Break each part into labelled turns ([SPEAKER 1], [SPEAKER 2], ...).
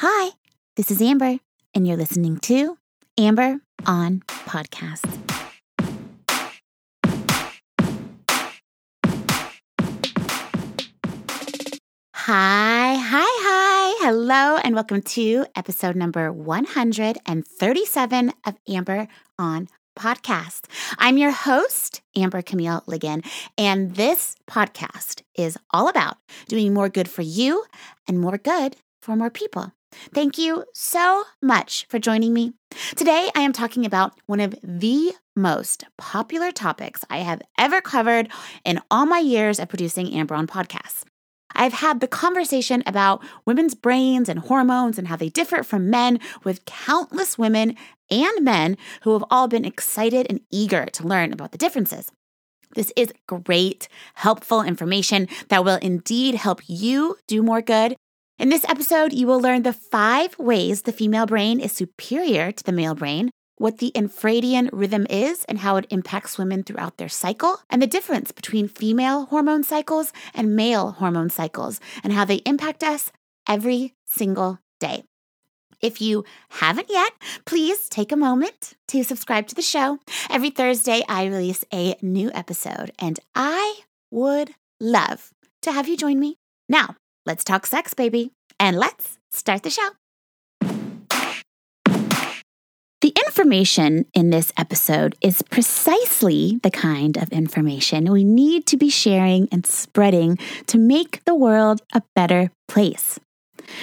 [SPEAKER 1] Hi, this is Amber, and you're listening to Amber on Podcast. Hi, hi, hi. Hello, and welcome to episode number 137 of Amber on Podcast. I'm your host, Amber Camille Ligon, and this podcast is all about doing more good for you and more good for more people. Thank you so much for joining me. Today, I am talking about one of the most popular topics I have ever covered in all my years of producing Amber on podcasts. I've had the conversation about women's brains and hormones and how they differ from men with countless women and men who have all been excited and eager to learn about the differences. This is great, helpful information that will indeed help you do more good in this episode, you will learn the five ways the female brain is superior to the male brain, what the infradian rhythm is and how it impacts women throughout their cycle, and the difference between female hormone cycles and male hormone cycles, and how they impact us every single day. If you haven't yet, please take a moment to subscribe to the show. Every Thursday, I release a new episode, and I would love to have you join me. Now, Let's talk sex, baby. And let's start the show. The information in this episode is precisely the kind of information we need to be sharing and spreading to make the world a better place.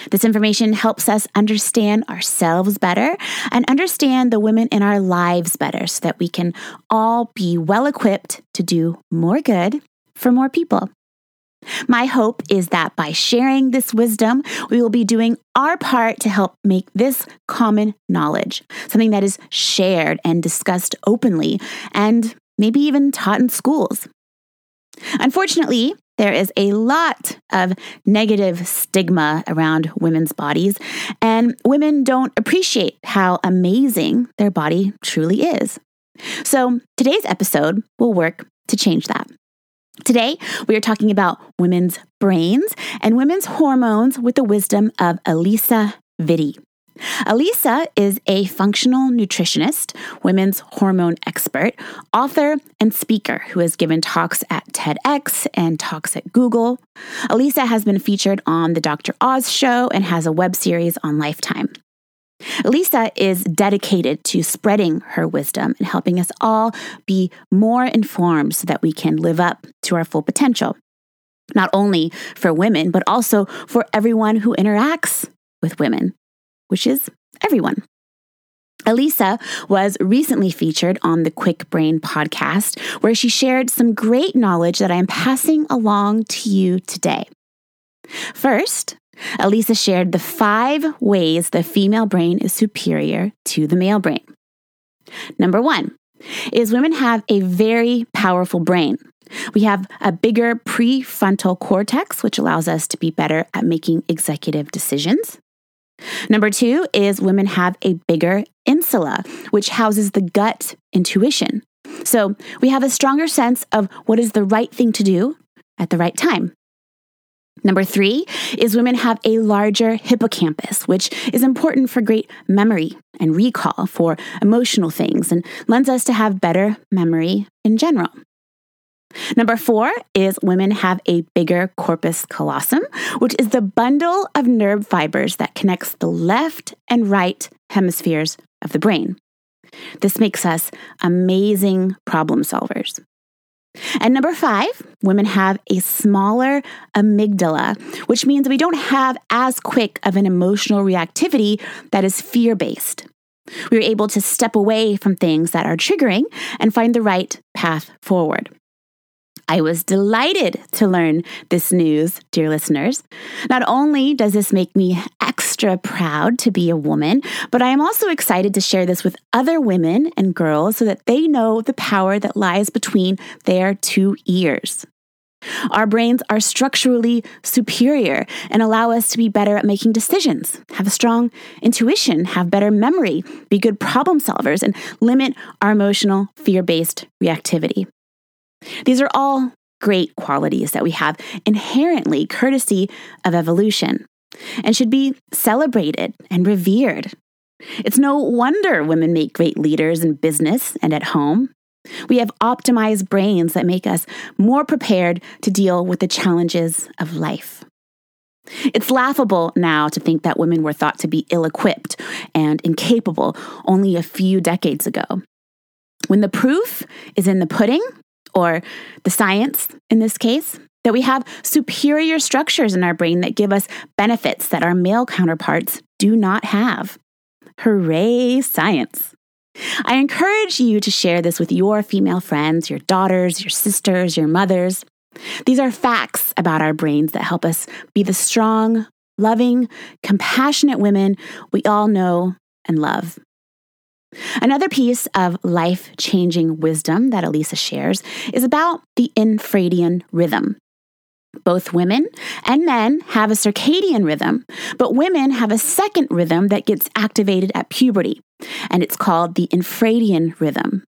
[SPEAKER 1] This information helps us understand ourselves better and understand the women in our lives better so that we can all be well equipped to do more good for more people. My hope is that by sharing this wisdom, we will be doing our part to help make this common knowledge, something that is shared and discussed openly and maybe even taught in schools. Unfortunately, there is a lot of negative stigma around women's bodies, and women don't appreciate how amazing their body truly is. So, today's episode will work to change that. Today, we are talking about women's brains and women's hormones with the wisdom of Alisa Vitti. Alisa is a functional nutritionist, women's hormone expert, author, and speaker who has given talks at TEDx and talks at Google. Alisa has been featured on The Dr. Oz Show and has a web series on Lifetime. Alisa is dedicated to spreading her wisdom and helping us all be more informed so that we can live up to our full potential, not only for women, but also for everyone who interacts with women, which is everyone. Alisa was recently featured on the Kwik Brain podcast, where she shared some great knowledge that I am passing along to you today. First, Alisa shared the five ways the female brain is superior to the male brain. Number one is women have a very powerful brain. We have a bigger prefrontal cortex, which allows us to be better at making executive decisions. Number two is women have a bigger insula, which houses the gut intuition. So we have a stronger sense of what is the right thing to do at the right time. Number three is women have a larger hippocampus, which is important for great memory and recall for emotional things and lends us to have better memory in general. Number four is women have a bigger corpus callosum, which is the bundle of nerve fibers that connects the left and right hemispheres of the brain. This makes us amazing problem solvers. And number five, women have a smaller amygdala, which means we don't have as quick of an emotional reactivity that is fear based. We are able to step away from things that are triggering and find the right path forward. I was delighted to learn this news, dear listeners. Not only does this make me extra proud to be a woman, but I am also excited to share this with other women and girls so that they know the power that lies between their two ears. Our brains are structurally superior and allow us to be better at making decisions, have a strong intuition, have better memory, be good problem solvers, and limit our emotional fear based reactivity. These are all great qualities that we have inherently courtesy of evolution. And should be celebrated and revered. It's no wonder women make great leaders in business and at home. We have optimized brains that make us more prepared to deal with the challenges of life. It's laughable now to think that women were thought to be ill equipped and incapable only a few decades ago. When the proof is in the pudding, or the science in this case, that we have superior structures in our brain that give us benefits that our male counterparts do not have. Hooray, science! I encourage you to share this with your female friends, your daughters, your sisters, your mothers. These are facts about our brains that help us be the strong, loving, compassionate women we all know and love. Another piece of life changing wisdom that Alisa shares is about the infradian rhythm. Both women and men have a circadian rhythm, but women have a second rhythm that gets activated at puberty, and it's called the infradian rhythm.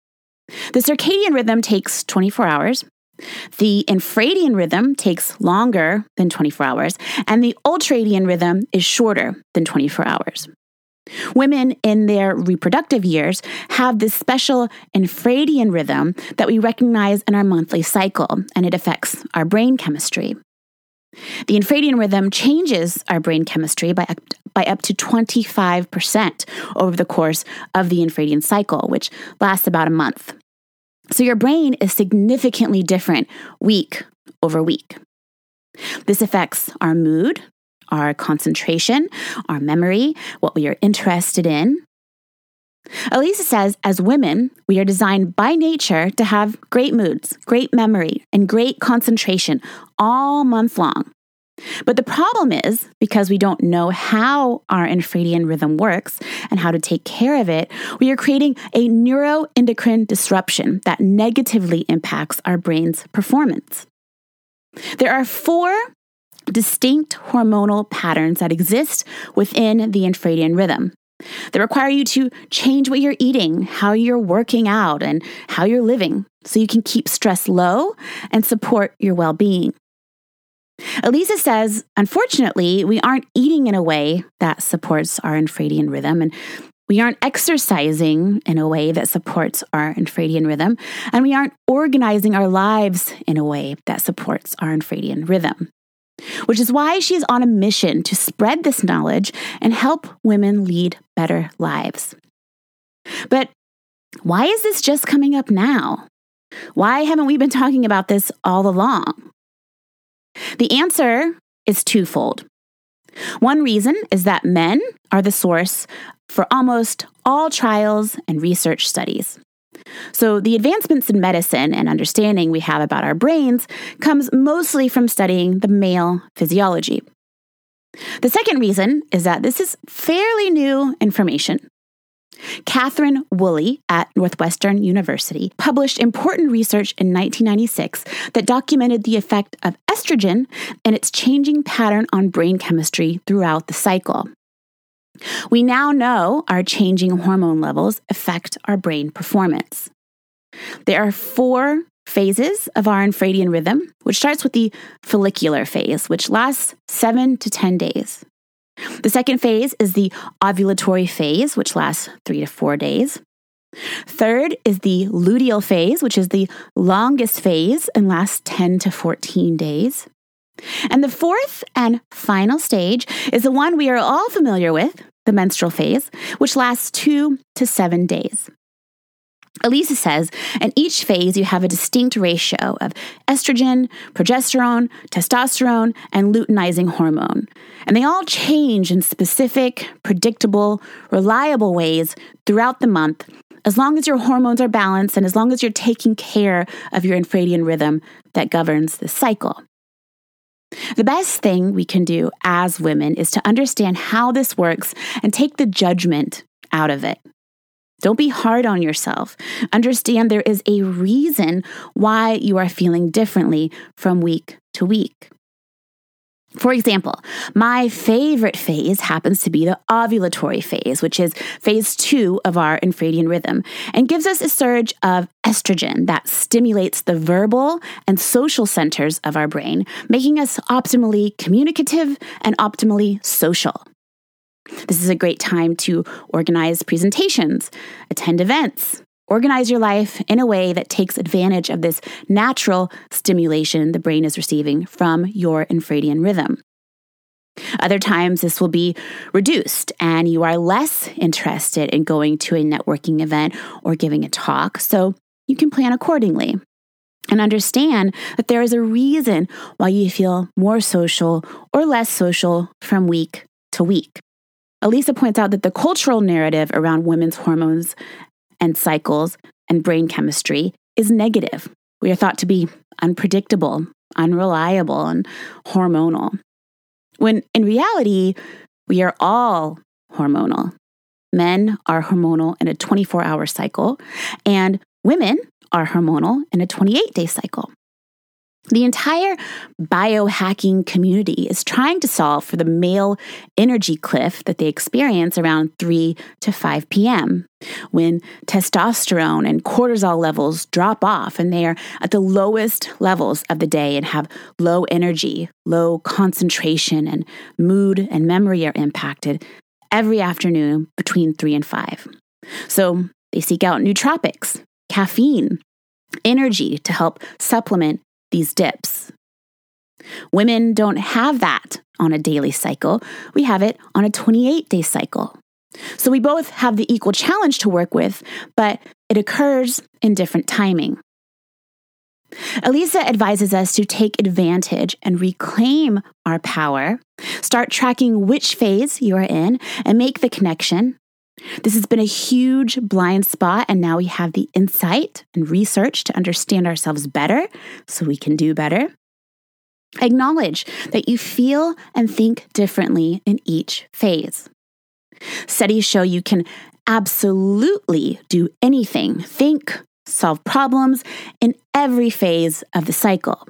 [SPEAKER 1] The circadian rhythm takes 24 hours, the infradian rhythm takes longer than 24 hours, and the ultradian rhythm is shorter than 24 hours. Women in their reproductive years have this special infradian rhythm that we recognize in our monthly cycle, and it affects our brain chemistry. The infradian rhythm changes our brain chemistry by, by up to 25% over the course of the infradian cycle, which lasts about a month. So your brain is significantly different week over week. This affects our mood, our concentration, our memory, what we are interested in. Alisa says, as women, we are designed by nature to have great moods, great memory, and great concentration all month long. But the problem is, because we don't know how our infradian rhythm works and how to take care of it, we are creating a neuroendocrine disruption that negatively impacts our brain's performance. There are four distinct hormonal patterns that exist within the infradian rhythm. They require you to change what you're eating, how you're working out, and how you're living so you can keep stress low and support your well being. Alisa says, unfortunately, we aren't eating in a way that supports our infradian rhythm, and we aren't exercising in a way that supports our infradian rhythm, and we aren't organizing our lives in a way that supports our infradian rhythm which is why she is on a mission to spread this knowledge and help women lead better lives. But why is this just coming up now? Why haven't we been talking about this all along? The answer is twofold. One reason is that men are the source for almost all trials and research studies. So, the advancements in medicine and understanding we have about our brains comes mostly from studying the male physiology. The second reason is that this is fairly new information. Catherine Woolley at Northwestern University published important research in 1996 that documented the effect of estrogen and its changing pattern on brain chemistry throughout the cycle. We now know our changing hormone levels affect our brain performance. There are four phases of our infradian rhythm, which starts with the follicular phase, which lasts seven to 10 days. The second phase is the ovulatory phase, which lasts three to four days. Third is the luteal phase, which is the longest phase and lasts 10 to 14 days. And the fourth and final stage is the one we are all familiar with, the menstrual phase, which lasts two to seven days. Alisa says, in each phase, you have a distinct ratio of estrogen, progesterone, testosterone, and luteinizing hormone. And they all change in specific, predictable, reliable ways throughout the month, as long as your hormones are balanced and as long as you're taking care of your infradian rhythm that governs the cycle. The best thing we can do as women is to understand how this works and take the judgment out of it. Don't be hard on yourself. Understand there is a reason why you are feeling differently from week to week. For example, my favorite phase happens to be the ovulatory phase, which is phase two of our infradian rhythm, and gives us a surge of estrogen that stimulates the verbal and social centers of our brain, making us optimally communicative and optimally social. This is a great time to organize presentations, attend events, organize your life in a way that takes advantage of this natural stimulation the brain is receiving from your infradian rhythm. Other times, this will be reduced, and you are less interested in going to a networking event or giving a talk, so you can plan accordingly. And understand that there is a reason why you feel more social or less social from week to week. Alisa points out that the cultural narrative around women's hormones and cycles and brain chemistry is negative. We are thought to be unpredictable, unreliable, and hormonal. When in reality, we are all hormonal. Men are hormonal in a 24 hour cycle, and women are hormonal in a 28 day cycle. The entire biohacking community is trying to solve for the male energy cliff that they experience around 3 to 5 p.m. when testosterone and cortisol levels drop off and they are at the lowest levels of the day and have low energy, low concentration, and mood and memory are impacted every afternoon between 3 and 5. So they seek out nootropics, caffeine, energy to help supplement these dips. Women don't have that on a daily cycle, we have it on a 28 day cycle. So we both have the equal challenge to work with, but it occurs in different timing. Alisa advises us to take advantage and reclaim our power, start tracking which phase you are in, and make the connection this has been a huge blind spot, and now we have the insight and research to understand ourselves better so we can do better. Acknowledge that you feel and think differently in each phase. Studies show you can absolutely do anything, think, solve problems in every phase of the cycle.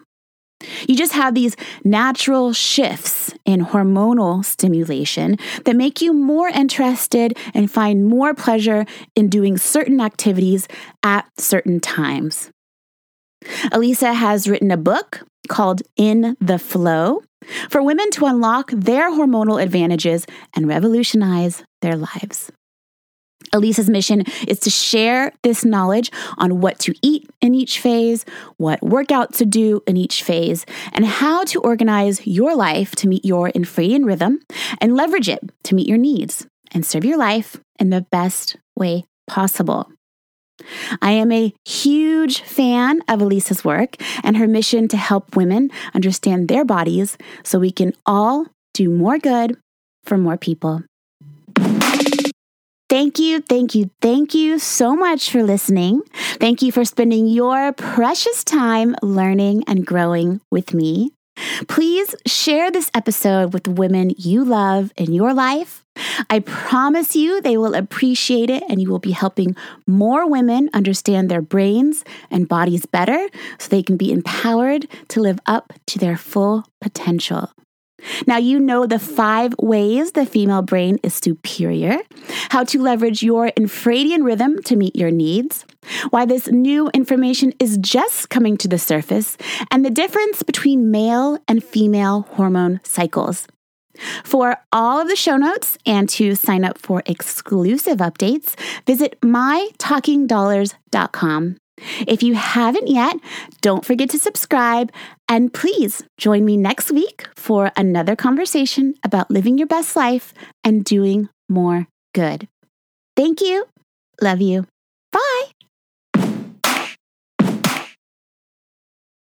[SPEAKER 1] You just have these natural shifts in hormonal stimulation that make you more interested and find more pleasure in doing certain activities at certain times. Alisa has written a book called In the FLO for women to unlock their hormonal advantages and revolutionize their lives. Alisa's mission is to share this knowledge on what to eat in each phase, what workout to do in each phase, and how to organize your life to meet your infradian rhythm and leverage it to meet your needs and serve your life in the best way possible. I am a huge fan of Alisa's work and her mission to help women understand their bodies so we can all do more good for more people. Thank you, thank you, thank you so much for listening. Thank you for spending your precious time learning and growing with me. Please share this episode with the women you love in your life. I promise you they will appreciate it and you will be helping more women understand their brains and bodies better so they can be empowered to live up to their full potential. Now, you know the five ways the female brain is superior, how to leverage your infradian rhythm to meet your needs, why this new information is just coming to the surface, and the difference between male and female hormone cycles. For all of the show notes and to sign up for exclusive updates, visit mytalkingdollars.com. If you haven't yet, don't forget to subscribe and please join me next week for another conversation about living your best life and doing more good. Thank you. Love you.